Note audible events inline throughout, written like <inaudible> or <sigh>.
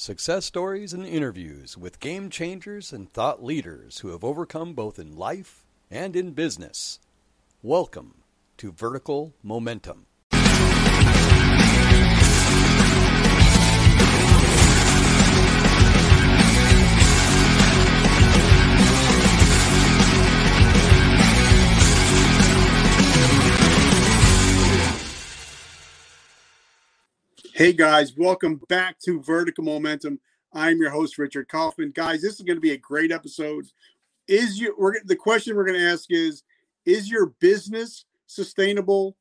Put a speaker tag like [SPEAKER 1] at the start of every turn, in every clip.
[SPEAKER 1] Success stories and interviews with game changers and thought leaders who have overcome both in life and in business. Welcome to Vertical Momentum.
[SPEAKER 2] Hey guys, welcome back to Vertical Momentum. I'm your host Richard Kaufman. Guys, this is going to be a great episode. Is you we're the question we're going to ask is is your business sustainable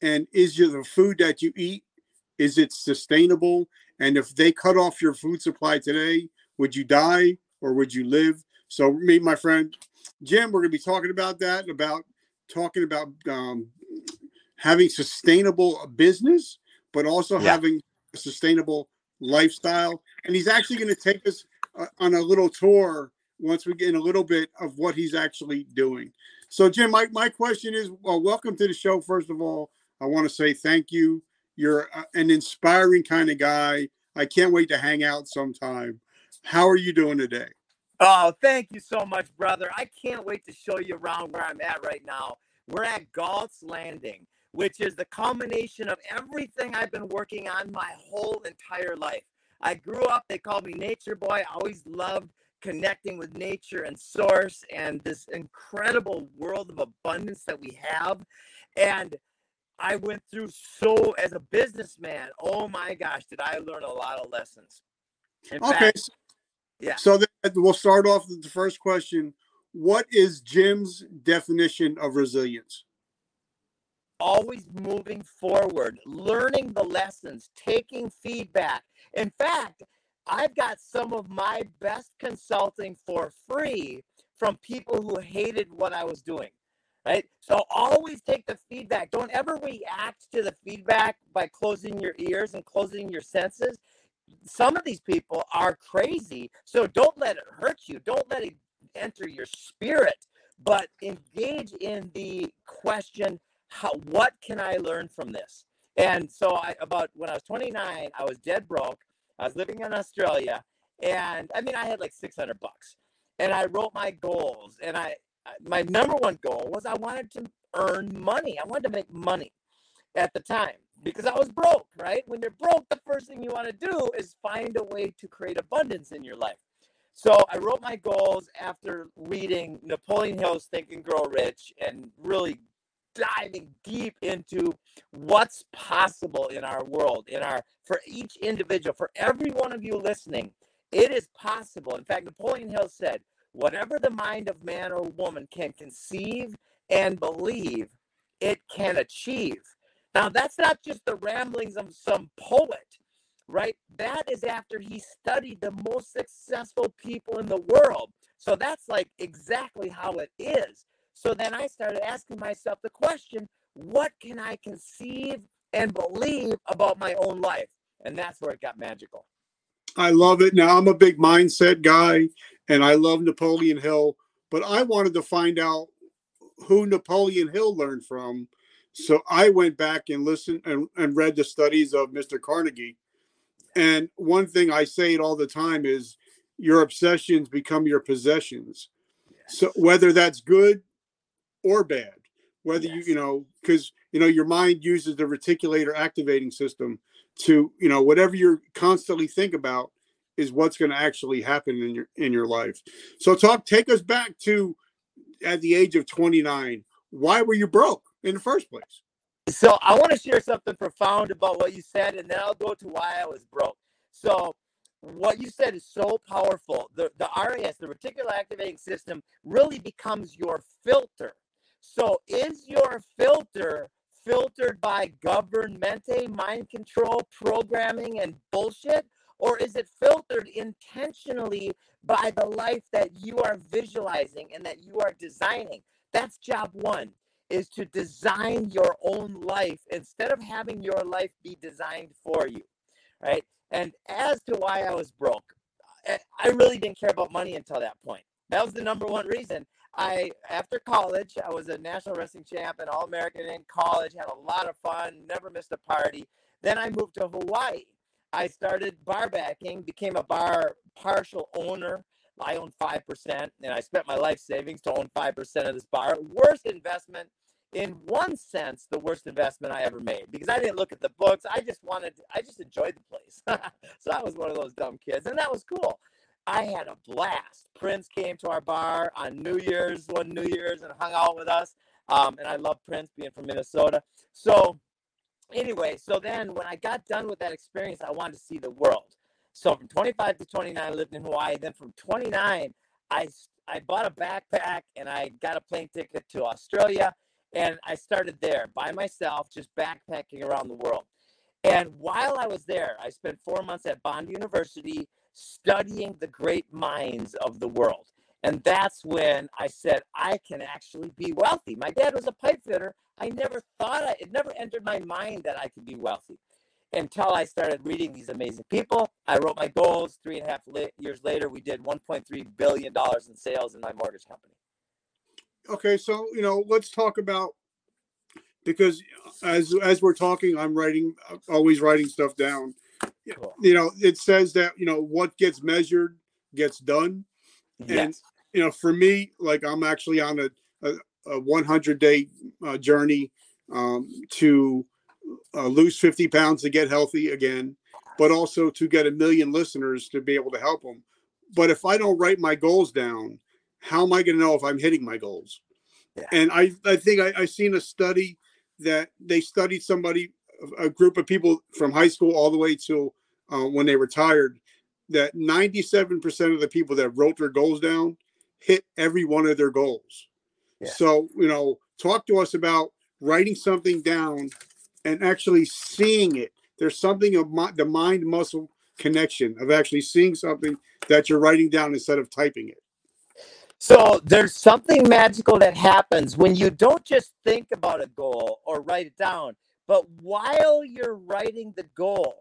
[SPEAKER 2] and is your the food that you eat is it sustainable and if they cut off your food supply today, would you die or would you live? So me my friend Jim, we're going to be talking about that about talking about um, having sustainable business but also yeah. having a sustainable lifestyle. And he's actually going to take us uh, on a little tour once we get in a little bit of what he's actually doing. So, Jim, my, my question is well, welcome to the show. First of all, I want to say thank you. You're uh, an inspiring kind of guy. I can't wait to hang out sometime. How are you doing today?
[SPEAKER 3] Oh, thank you so much, brother. I can't wait to show you around where I'm at right now. We're at Galt's Landing which is the combination of everything I've been working on my whole entire life. I grew up, they called me Nature Boy. I always loved connecting with nature and source and this incredible world of abundance that we have. And I went through so, as a businessman, oh my gosh, did I learn a lot of lessons.
[SPEAKER 2] In okay. Fact, yeah. So we'll start off with the first question. What is Jim's definition of resilience?
[SPEAKER 3] Always moving forward, learning the lessons, taking feedback. In fact, I've got some of my best consulting for free from people who hated what I was doing. Right. So always take the feedback. Don't ever react to the feedback by closing your ears and closing your senses. Some of these people are crazy. So don't let it hurt you. Don't let it enter your spirit, but engage in the question how what can I learn from this? And so I about when I was 29, I was dead broke. I was living in Australia, and I mean I had like 600 bucks, and I wrote my goals. And I my number one goal was I wanted to earn money. I wanted to make money at the time because I was broke. Right when you're broke, the first thing you want to do is find a way to create abundance in your life. So I wrote my goals after reading Napoleon Hill's Think and Grow Rich and really diving deep into what's possible in our world, in our for each individual, for every one of you listening, it is possible. In fact, Napoleon Hill said, whatever the mind of man or woman can conceive and believe, it can achieve. Now, that's not just the ramblings of some poet, right? That is after he studied the most successful people in the world. So that's like exactly how it is. So then I started asking myself the question what can I conceive and believe about my own life? And that's where it got magical.
[SPEAKER 2] I love it. Now, I'm a big mindset guy and I love Napoleon Hill, but I wanted to find out who Napoleon Hill learned from. So I went back and listened and, and read the studies of Mr. Carnegie. And one thing I say it all the time is your obsessions become your possessions. Yes. So whether that's good or bad whether yes. you you know because you know your mind uses the reticular activating system to you know whatever you're constantly think about is what's going to actually happen in your in your life. So talk take us back to at the age of 29 why were you broke in the first place?
[SPEAKER 3] So i want to share something profound about what you said and then i'll go to why i was broke. So what you said is so powerful. The, the ras the reticular activating system really becomes your filter so is your filter filtered by governmente, mind control, programming, and bullshit? Or is it filtered intentionally by the life that you are visualizing and that you are designing? That's job one is to design your own life instead of having your life be designed for you. Right. And as to why I was broke, I really didn't care about money until that point. That was the number one reason. I after college, I was a national wrestling champ and all American in college. Had a lot of fun. Never missed a party. Then I moved to Hawaii. I started bar backing, became a bar partial owner. I own 5%, and I spent my life savings to own 5% of this bar. Worst investment, in one sense, the worst investment I ever made because I didn't look at the books. I just wanted, I just enjoyed the place. <laughs> so I was one of those dumb kids, and that was cool. I had a blast. Prince came to our bar on New Year's, one New Year's, and hung out with us. Um, and I love Prince being from Minnesota. So, anyway, so then when I got done with that experience, I wanted to see the world. So from 25 to 29, I lived in Hawaii. Then from 29, I I bought a backpack and I got a plane ticket to Australia, and I started there by myself, just backpacking around the world. And while I was there, I spent four months at Bond University studying the great minds of the world. And that's when I said, I can actually be wealthy. My dad was a pipe fitter. I never thought, I, it never entered my mind that I could be wealthy until I started reading these amazing people. I wrote my goals. Three and a half years later, we did $1.3 billion in sales in my mortgage company.
[SPEAKER 2] Okay. So, you know, let's talk about because as as we're talking, I'm writing, always writing stuff down. Cool. You know, it says that you know what gets measured gets done, yes. and you know, for me, like I'm actually on a a, a 100 day uh, journey um, to uh, lose 50 pounds to get healthy again, but also to get a million listeners to be able to help them. But if I don't write my goals down, how am I going to know if I'm hitting my goals? Yeah. And I, I think I, I seen a study that they studied somebody, a group of people from high school all the way to uh, when they retired, that 97% of the people that wrote their goals down hit every one of their goals. Yeah. So, you know, talk to us about writing something down and actually seeing it. There's something of my, the mind muscle connection of actually seeing something that you're writing down instead of typing it.
[SPEAKER 3] So there's something magical that happens when you don't just think about a goal or write it down, but while you're writing the goal,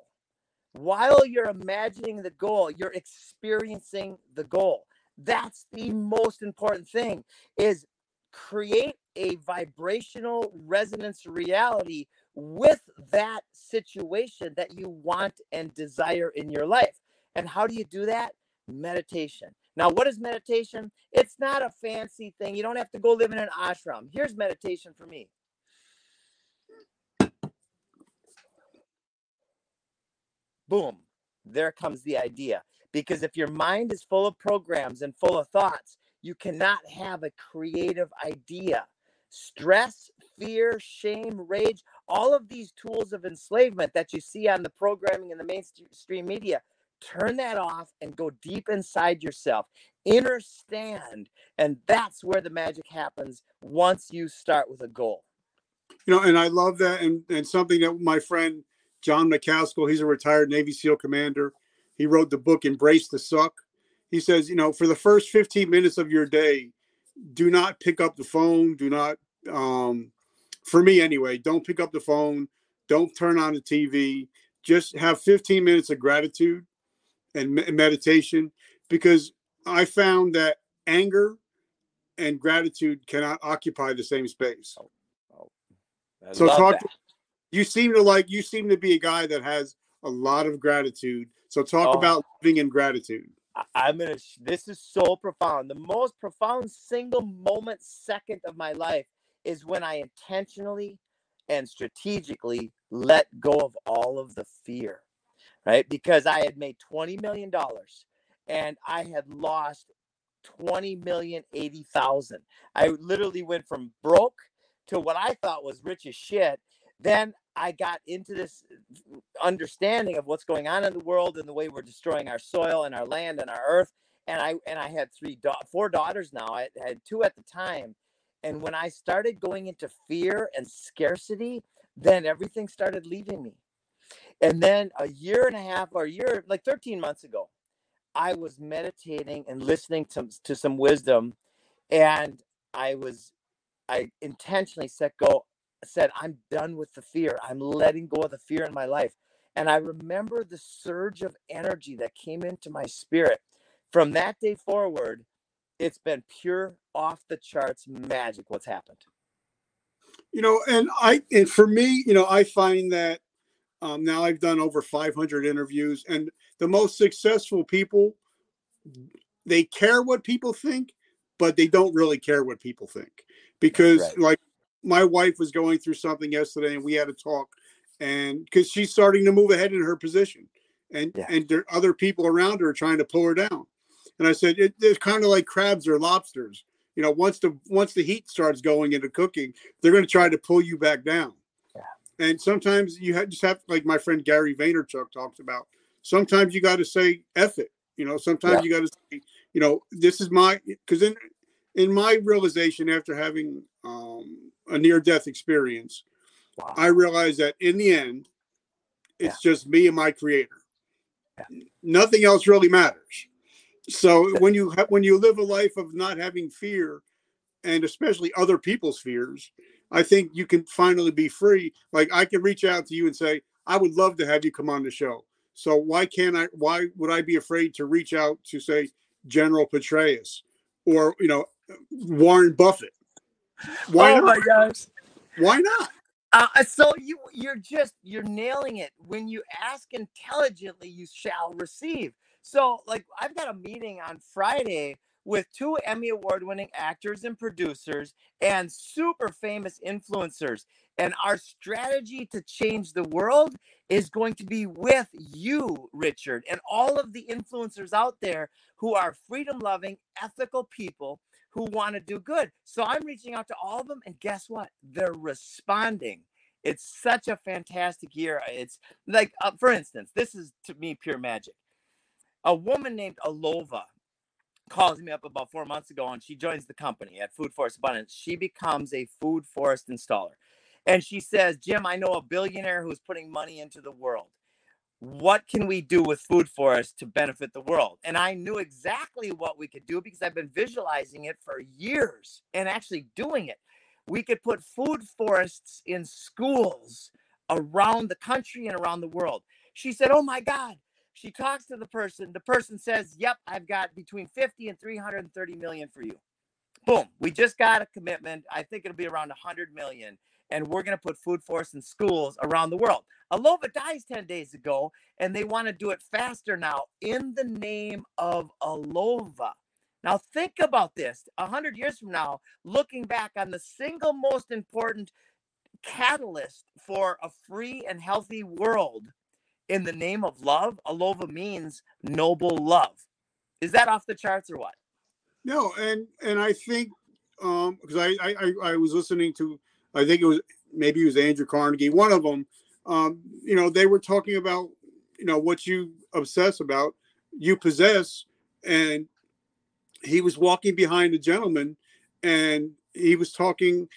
[SPEAKER 3] while you're imagining the goal, you're experiencing the goal. That's the most important thing is create a vibrational resonance reality with that situation that you want and desire in your life. And how do you do that? Meditation. Now, what is meditation? It's not a fancy thing. You don't have to go live in an ashram. Here's meditation for me. Boom. There comes the idea. Because if your mind is full of programs and full of thoughts, you cannot have a creative idea. Stress, fear, shame, rage, all of these tools of enslavement that you see on the programming in the mainstream media, turn that off and go deep inside yourself. Understand. And that's where the magic happens once you start with a goal.
[SPEAKER 2] You know, and I love that. And, and something that my friend John McCaskill, he's a retired Navy SEAL commander. He wrote the book Embrace the Suck. He says, you know, for the first 15 minutes of your day, do not pick up the phone. Do not um, for me anyway, don't pick up the phone, don't turn on the TV, just have 15 minutes of gratitude and me- meditation because I found that anger and gratitude cannot occupy the same space. Oh, oh, so talk to, you seem to like you seem to be a guy that has a lot of gratitude. So talk oh. about living in gratitude.
[SPEAKER 3] I'm gonna. This is so profound. The most profound single moment, second of my life is when I intentionally and strategically let go of all of the fear, right? Because I had made $20 million and I had lost 20 million 80,000. I literally went from broke to what I thought was rich as shit. Then I got into this uh, understanding of what's going on in the world and the way we're destroying our soil and our land and our earth. And I and I had three, da- four daughters now. I had two at the time, and when I started going into fear and scarcity, then everything started leaving me. And then a year and a half or a year, like 13 months ago, I was meditating and listening to, to some wisdom. And I was, I intentionally set go, said, I'm done with the fear. I'm letting go of the fear in my life. And I remember the surge of energy that came into my spirit. From that day forward, it's been pure off the charts magic what's happened
[SPEAKER 2] you know and i and for me you know i find that Um, now I've done over 500 interviews, and the most successful people, they care what people think, but they don't really care what people think. Because, right. like, my wife was going through something yesterday, and we had a talk, and because she's starting to move ahead in her position, and yeah. and there other people around her trying to pull her down. And I said, it, it's kind of like crabs or lobsters. You know, once the once the heat starts going into cooking, they're going to try to pull you back down. Yeah. And sometimes you have, just have, like my friend Gary Vaynerchuk talks about. Sometimes you got to say "eff it." You know, sometimes yeah. you got to say, you know, this is my because in in my realization after having um, a near death experience, wow. I realized that in the end, it's yeah. just me and my creator. Yeah. Nothing else really matters. So when you ha- when you live a life of not having fear, and especially other people's fears, I think you can finally be free. Like I can reach out to you and say, I would love to have you come on the show. So why can't I? Why would I be afraid to reach out to say General Petraeus or you know Warren Buffett?
[SPEAKER 3] Why oh not? my gosh!
[SPEAKER 2] Why not?
[SPEAKER 3] Uh, so you you're just you're nailing it. When you ask intelligently, you shall receive. So, like, I've got a meeting on Friday with two Emmy Award winning actors and producers and super famous influencers. And our strategy to change the world is going to be with you, Richard, and all of the influencers out there who are freedom loving, ethical people who want to do good. So I'm reaching out to all of them, and guess what? They're responding. It's such a fantastic year. It's like, uh, for instance, this is to me pure magic a woman named Alova calls me up about four months ago and she joins the company at Food Forest Abundance. She becomes a food forest installer. And she says, Jim, I know a billionaire who's putting money into the world. What can we do with Food forests to benefit the world? And I knew exactly what we could do because I've been visualizing it for years and actually doing it. We could put food forests in schools around the country and around the world. She said, Oh my God, she talks to the person. The person says, Yep, I've got between 50 and 330 million for you. Boom. We just got a commitment. I think it'll be around 100 million. And we're going to put food forests in schools around the world. Alova dies 10 days ago, and they want to do it faster now in the name of Alova. Now, think about this 100 years from now, looking back on the single most important catalyst for a free and healthy world in the name of love, Alova means noble love. Is that off the charts or what?
[SPEAKER 2] No, and and I think um because I, I I was listening to I think it was maybe it was Andrew Carnegie, one of them. Um, you know, they were talking about you know what you obsess about, you possess, and he was walking behind a gentleman, and he was talking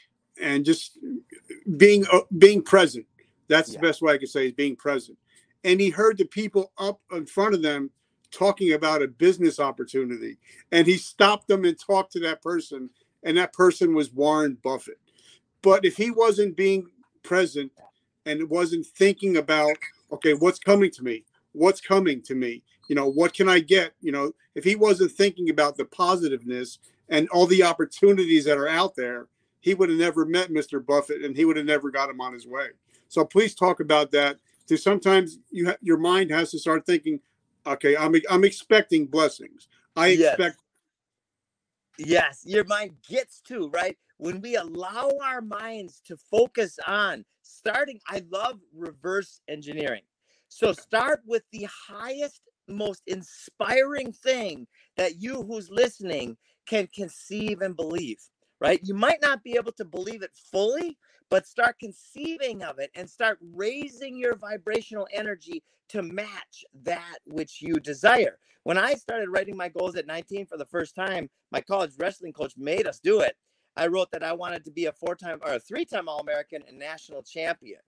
[SPEAKER 2] and just being uh, being present. That's yeah. the best way I could say is being present and he heard the people up in front of them talking about a business opportunity and he stopped them and talked to that person and that person was warren buffett but if he wasn't being present and wasn't thinking about okay what's coming to me what's coming to me you know what can i get you know if he wasn't thinking about the positiveness and all the opportunities that are out there he would have never met mr buffett and he would have never got him on his way so please talk about that to sometimes you ha- your mind has to start thinking, okay, I'm I'm expecting blessings. I yes. expect.
[SPEAKER 3] Yes, your mind gets to right when we allow our minds to focus on starting. I love reverse engineering. So start with the highest, most inspiring thing that you who's listening can conceive and believe. Right? You might not be able to believe it fully, but start conceiving of it and start raising your vibrational energy to match that which you desire. When I started writing my goals at 19 for the first time, my college wrestling coach made us do it. I wrote that I wanted to be a four time or a three time All American and national champion.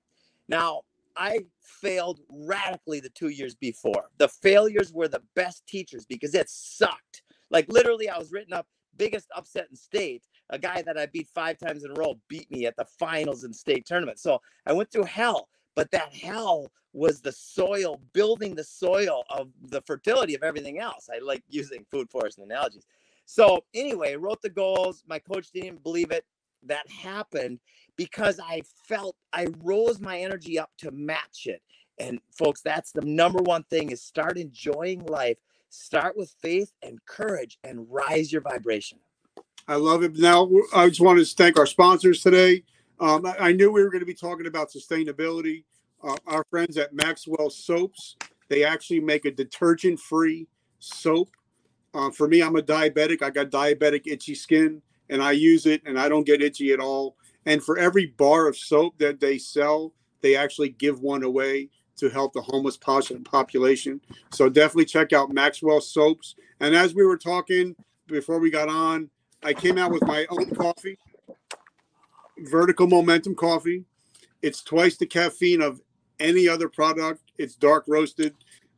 [SPEAKER 3] Now, I failed radically the two years before. The failures were the best teachers because it sucked. Like literally, I was written up biggest upset in state a guy that I beat five times in a row beat me at the finals in state tournament. So I went through hell, but that hell was the soil, building the soil of the fertility of everything else. I like using food forest analogies. So anyway, wrote the goals. My coach didn't believe it. That happened because I felt I rose my energy up to match it. And folks, that's the number one thing is start enjoying life. Start with faith and courage and rise your vibration.
[SPEAKER 2] I love it. Now, I just want to thank our sponsors today. Um, I, knew we were going to be talking about sustainability. Uh, our friends at Maxwell Soaps, they actually make a detergent free soap. Uh, for me, I'm a diabetic. I got diabetic itchy skin and I use it and I don't get itchy at all. And for every bar of soap that they sell, they actually give one away to help the homeless population. So definitely check out Maxwell Soaps. And as we were talking before we got on, I came out with my own coffee, Vertical Momentum Coffee. It's twice the caffeine of any other product. It's dark roasted.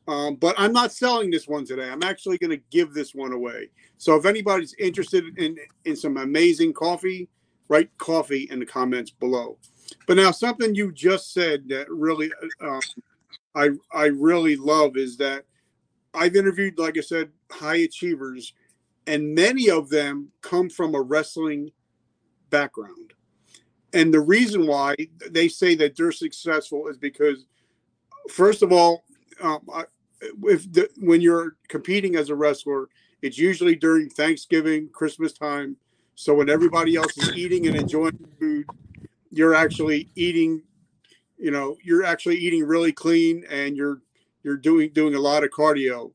[SPEAKER 2] Um, but I'm not selling this one today. I'm actually going to give this one away. So if anybody's interested in in some amazing coffee, write coffee in the comments below. But now something you just said that really uh, I I really love is that I've interviewed, like I said, high achievers, and many of them come from a wrestling background. And the reason why they say that they're successful is because, first of all, um, if the, when you're competing as a wrestler, it's usually during Thanksgiving, Christmas time. So when everybody else is eating and enjoying food, you're actually eating, you know, you're actually eating really clean and you're you're doing doing a lot of cardio.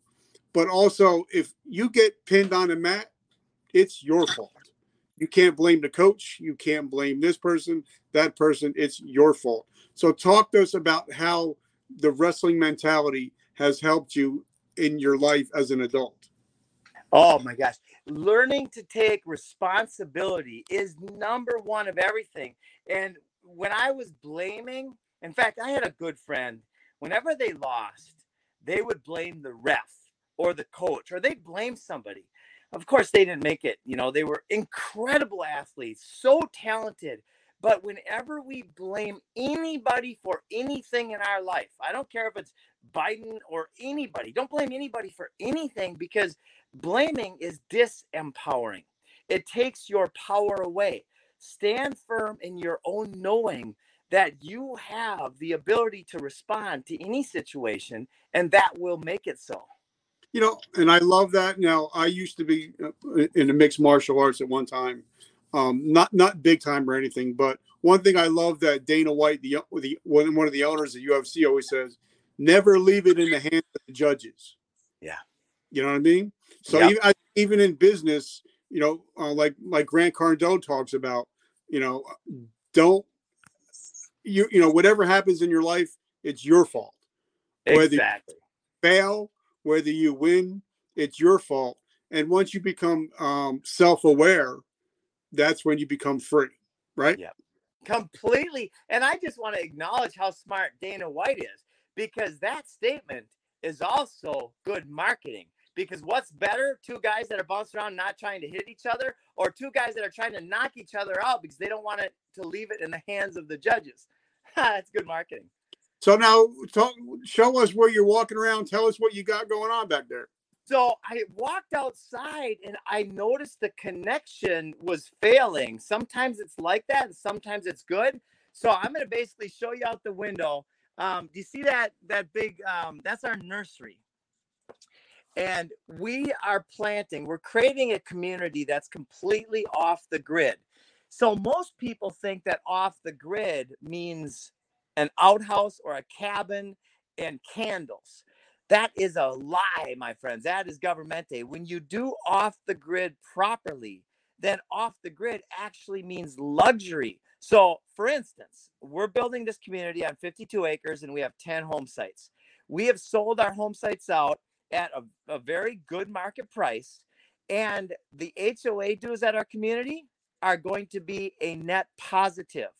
[SPEAKER 2] But also if you get pinned on a mat, it's your fault. You can't blame the coach, you can't blame this person, that person, it's your fault. So talk to us about how the wrestling mentality has helped you in your life as an adult?
[SPEAKER 3] Oh my gosh. Learning to take responsibility is number one of everything. And when I was blaming, in fact, I had a good friend, whenever they lost, they would blame the ref or the coach or they blame somebody. Of course, they didn't make it. You know, they were incredible athletes, so talented, but whenever we blame anybody for anything in our life, I don't care if it's Biden or anybody, don't blame anybody for anything because blaming is disempowering. It takes your power away. Stand firm in your own knowing that you have the ability to respond to any situation, and that will make it so.
[SPEAKER 2] You know, and I love that. Now, I used to be uh, in the mixed martial arts at one time, um, not not big time or anything, but one thing I love that Dana White, the the one one of the owners of UFC, always says, never leave it in the hands of the judges.
[SPEAKER 3] Yeah,
[SPEAKER 2] you know what I mean. So yep. even, I, even in business, you know, uh, like like Grant Cardone talks about, you know, don't you you know whatever happens in your life, it's your fault.
[SPEAKER 3] Whether exactly.
[SPEAKER 2] you fail, whether you win, it's your fault. And once you become um, self-aware that's when you become free, right?
[SPEAKER 3] Yeah, completely. And I just want to acknowledge how smart Dana White is because that statement is also good marketing. Because what's better, two guys that are bouncing around not trying to hit each other, or two guys that are trying to knock each other out because they don't want it to leave it in the hands of the judges? <laughs> That's good marketing.
[SPEAKER 2] So now, talk, show us where you're walking around. Tell us what you got going on back there.
[SPEAKER 3] So I walked outside and I noticed the connection was failing. Sometimes it's like that, and sometimes it's good. So I'm going to basically show you out the window. Um, do you see that that big? Um, that's our nursery, and we are planting. We're creating a community that's completely off the grid. So most people think that off the grid means an outhouse or a cabin and candles. That is a lie, my friends. That is governmente. When you do off the grid properly, then off the grid actually means luxury. So, for instance, we're building this community on 52 acres and we have 10 home sites. We have sold our home sites out at a, a very good market price. And the HOA dues at our community are going to be a net positive.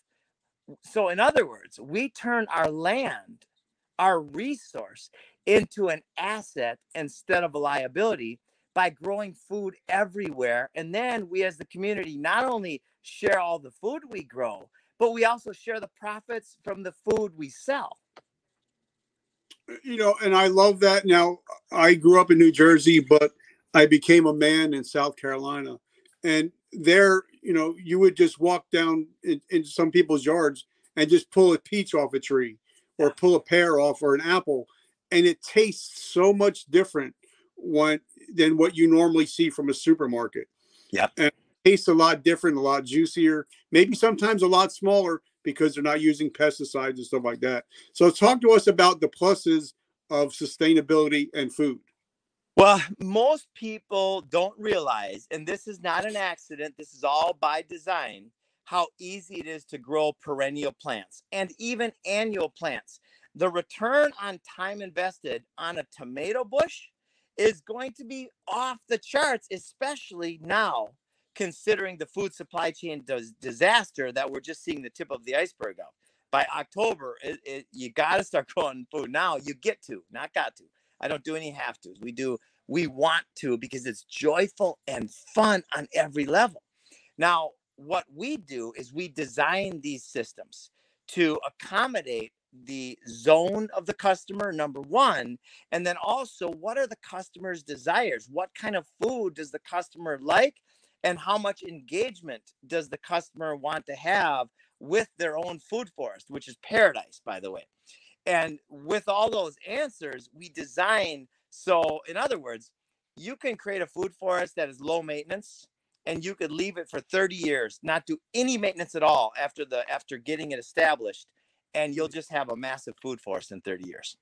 [SPEAKER 3] So, in other words, we turn our land, our resource, into an asset instead of a liability by growing food everywhere. And then we, as the community, not only share all the food we grow, but we also share the profits from the food we sell.
[SPEAKER 2] Uh, you know, and I love that. Now, I grew up in New Jersey, but I became a man in South Carolina. And there, you know, you would just walk down in, in some people's yards and just pull a peach off a tree or pull a pear off or an apple, and it tastes so much different when than what you normally see from a supermarket.
[SPEAKER 3] Yep.
[SPEAKER 2] And tastes a lot different, a lot juicier, maybe sometimes a lot smaller because they're not using pesticides and stuff like that. So talk to us about the pluses of sustainability and food.
[SPEAKER 3] Well, most people don't realize, and this is not an accident, this is all by design, how easy it is to grow perennial plants and even annual plants. The return on time invested on a tomato bush is going to be off the charts, especially now, considering the food supply chain does disaster that we're just seeing the tip of the iceberg of. By October, it, it, you got to start <laughs> growing food now. You get to, not got to. I don't do any have tos. We do, we want to because it's joyful and fun on every level. Now, what we do is we design these systems to accommodate the zone of the customer number one and then also what are the customer's desires what kind of food does the customer like and how much engagement does the customer want to have with their own food forest which is paradise by the way. And with all those answers we design so in other words you can create a food forest that is low maintenance and you could leave it for 30 years not do any maintenance at all after the after getting it established and you'll just have a massive food forest in 30 years.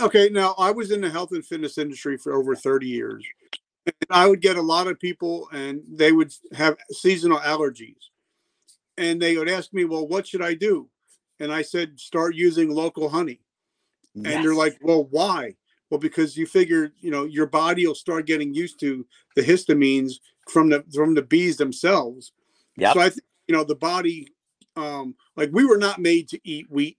[SPEAKER 2] Okay now i was in the health and fitness industry for over 30 years i would get a lot of people and they would have seasonal allergies and they would ask me well what should i do and i said start using local honey yes. and they're like well why well because you figure you know your body will start getting used to the histamines from the from the bees themselves. Yeah. So I think you know the body, um, like we were not made to eat wheat.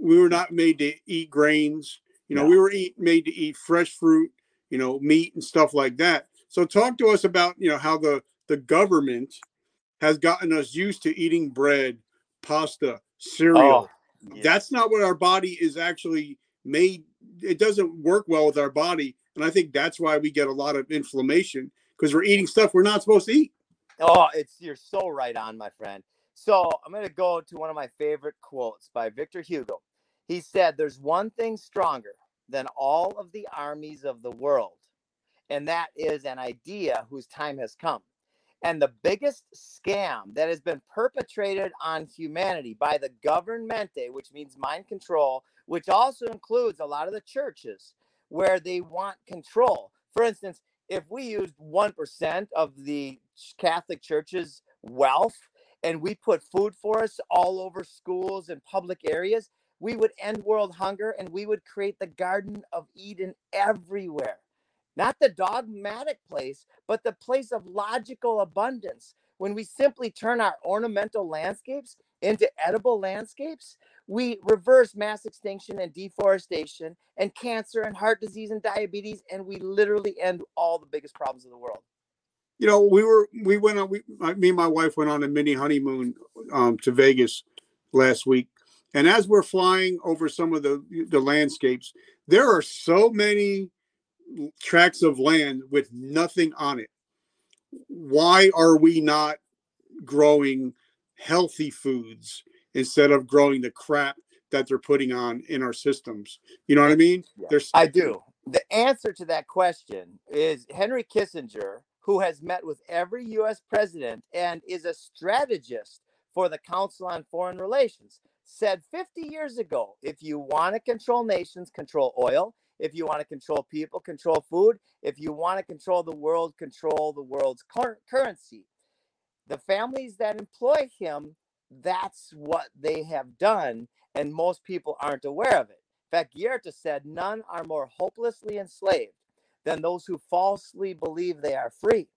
[SPEAKER 2] We were not made to eat grains. You know, yeah. we were eat, made to eat fresh fruit. You know, meat and stuff like that. So talk to us about you know how the the government has gotten us used to eating bread, pasta, cereal. Oh, yeah. That's not what our body is actually made. It doesn't work well with our body, and I think that's why we get a lot of inflammation because we're eating stuff we're not supposed to eat.
[SPEAKER 3] Oh, it's you're so right on, my friend. So I'm going to go to one of my favorite quotes by Victor Hugo. He said, There's one thing stronger than all of the armies of the world, and that is an idea whose time has come. And the biggest scam that has been perpetrated on humanity by the governmente, which means mind control, which also includes a lot of the churches where they want control. For instance, if we used 1% of the Catholic Church's wealth and we put food forests all over schools and public areas, we would end world hunger and we would create the Garden of Eden everywhere. Not the dogmatic place, but the place of logical abundance. When we simply turn our ornamental landscapes into edible landscapes, we reverse mass extinction and deforestation and cancer and heart disease and diabetes, and we literally end all the biggest problems of the world.
[SPEAKER 2] You know, we were we went on. We, me and my wife went on a mini honeymoon um, to Vegas last week, and as we're flying over some of the the landscapes, there are so many tracts of land with nothing on it. Why are we not growing healthy foods instead of growing the crap that they're putting on in our systems. You know what I mean?
[SPEAKER 3] Yeah, There's I do. The answer to that question is Henry Kissinger, who has met with every US president and is a strategist for the Council on Foreign Relations, said 50 years ago if you want to control nations, control oil. If you want to control people, control food. If you want to control the world, control the world's cur- currency. The families that employ him that's what they have done, and most people aren't aware of it. In fact, Goethe said, None are more hopelessly enslaved than those who falsely believe they are free.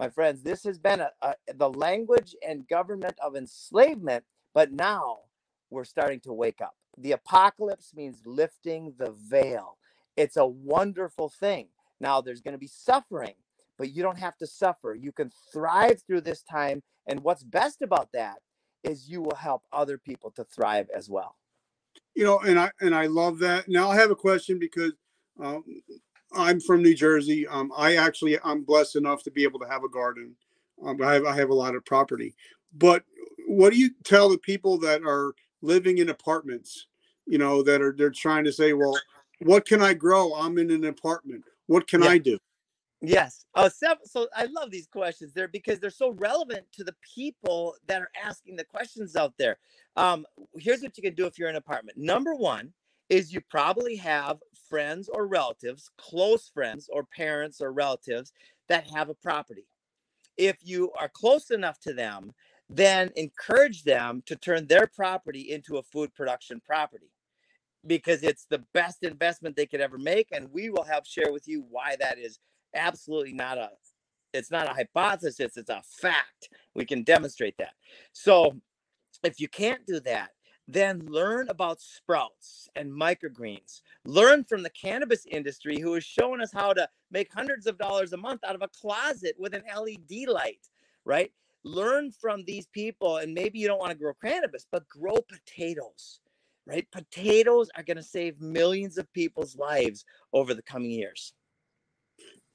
[SPEAKER 3] My friends, this has been a, a, the language and government of enslavement, but now we're starting to wake up. The apocalypse means lifting the veil. It's a wonderful thing. Now, there's going to be suffering, but you don't have to suffer. You can thrive through this time. And what's best about that is you will help other people to thrive as well.
[SPEAKER 2] You know, and I and I love that. Now I have a question because um, I'm from New Jersey. Um, I actually I'm blessed enough to be able to have a garden. Um, I have I have a lot of property. But what do you tell the people that are living in apartments you know, that are they're trying to say, well, what can I grow? I'm in an apartment. What can
[SPEAKER 3] Yeah.
[SPEAKER 2] I do?
[SPEAKER 3] Yes. Uh, so, so I love these questions there because they're so relevant to the people that are asking the questions out there. Um, here's what you can do if you're in an apartment. Number one is you probably have friends or relatives, close friends or parents or relatives that have a property. If you are close enough to them, then encourage them to turn their property into a food production property because it's the best investment they could ever make. And we will help share with you why that is absolutely not a it's not a hypothesis it's a fact. We can demonstrate that. So if you can't do that then learn about sprouts and microgreens. Learn from the cannabis industry who is showing us how to make hundreds of dollars a month out of a closet with an led light right? Learn from these people and maybe you don't want to grow cannabis but grow potatoes right potatoes are going to save millions of people's lives over the coming years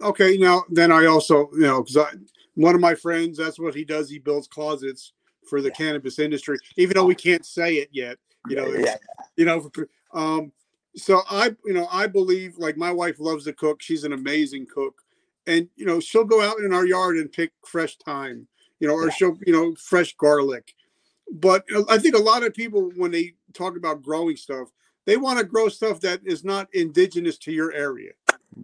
[SPEAKER 2] Okay, now then I also, you know, because I one of my friends, that's what he does. He builds closets for the
[SPEAKER 3] Yeah.
[SPEAKER 2] cannabis industry, even though we can't say it yet. You know, it's- you know. Um, so I, you know, I believe like my wife loves to cook. She's an amazing cook, and you know, she'll go out in our yard and pick fresh thyme, you know, or
[SPEAKER 3] Yeah.
[SPEAKER 2] she'll, you know, fresh garlic. But I think a lot of people, when they talk about growing stuff, they want to grow stuff that is not indigenous to your area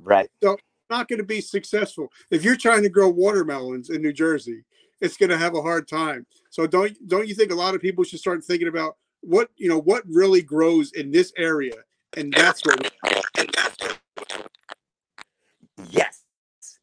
[SPEAKER 3] right So
[SPEAKER 2] not going to be successful. If you're trying to grow watermelons in New Jersey, it's going to have a hard time. So don't don't you think a lot of people should start thinking about what you know what really grows in this area, and that's what.
[SPEAKER 3] Yes.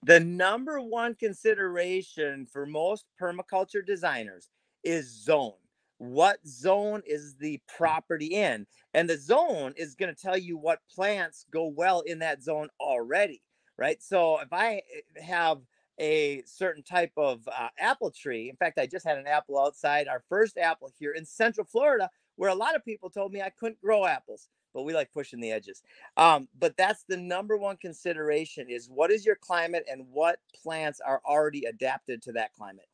[SPEAKER 3] The number one consideration for most permaculture designers is zone. What zone is the property in? And the zone is going to tell you what plants go well in that zone already, right? So if I eh, have a certain type of uh, apple tree, in fact, I just had an apple outside, our first apple here in Central Florida, where a lot of people told me I couldn't grow apples, but we like pushing the edges. Um, but that's the number one consideration is what is your climate and what plants are already adapted to that climate.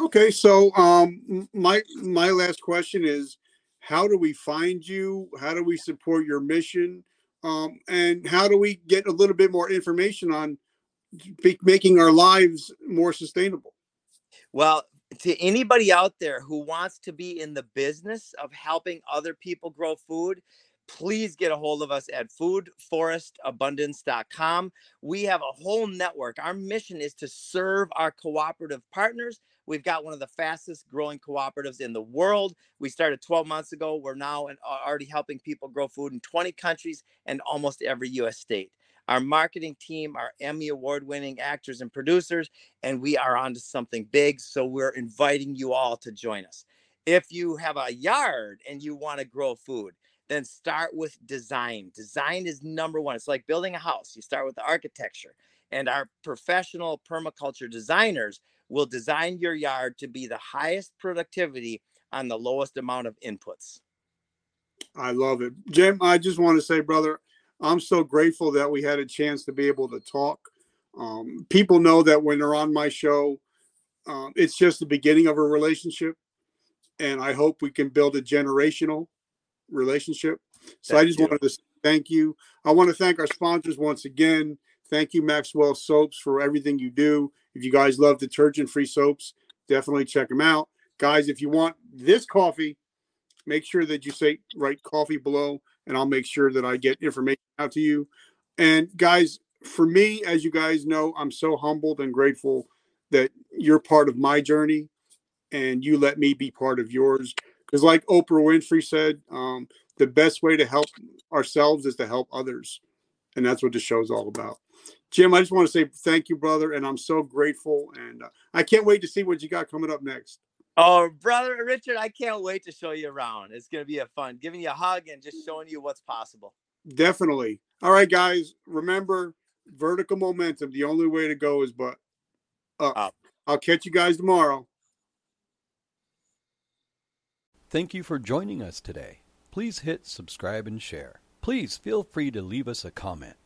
[SPEAKER 2] Okay, so um, my my last question is, how do we find you? How do we support your mission? Um, and how do we get a little bit more information on making our lives more sustainable?
[SPEAKER 3] Well, to anybody out there who wants to be in the business of helping other people grow food, please get a hold of us at foodforestabundance.com. We have a whole network. Our mission is to serve our cooperative partners. We've got one of the fastest growing cooperatives in the world. We started 12 months ago. We're now already helping people grow food in 20 countries and almost every US state. Our marketing team are Emmy award winning actors and producers, and we are on to something big. So we're inviting you all to join us. If you have a yard and you want to grow food, then start with design. Design is number one. It's like building a house. You start with the architecture, and our professional permaculture designers will design your yard to be the highest productivity on the lowest amount of inputs.
[SPEAKER 2] I love it. Jim, I just want to say, brother, I'm so grateful that we had a chance to be able to talk. Um, people know that when they're on my show, um, it's just the beginning of a relationship. And I hope we can build a generational relationship. So I just wanted to say thank you. I want to thank our sponsors once again. Thank you, Maxwell Soaps, for everything you do. If you guys love detergent free soaps, definitely check them out. Guys, if you want this coffee, make sure that you say write coffee below and I'll make sure that I get information out to you. And guys, for me, as you guys know, I'm so humbled and grateful that you're part of my journey and you let me be part of yours. Because, like Oprah Winfrey said, um, the best way to help ourselves is to help others. And that's what the show's all about. Jim, I just want to say thank you, brother. And I'm so grateful. And uh, I can't wait to see what you got coming up next.
[SPEAKER 3] Oh, brother Richard, I can't wait to show you around. It's going to be a fun, giving you a hug and just showing you what's possible.
[SPEAKER 2] Definitely. All right, guys. Remember, vertical momentum. The only way to go is but up.
[SPEAKER 3] Up.
[SPEAKER 2] I'll catch you guys tomorrow.
[SPEAKER 1] Thank you for joining us today. Please hit subscribe and share. Please feel free to leave us a comment.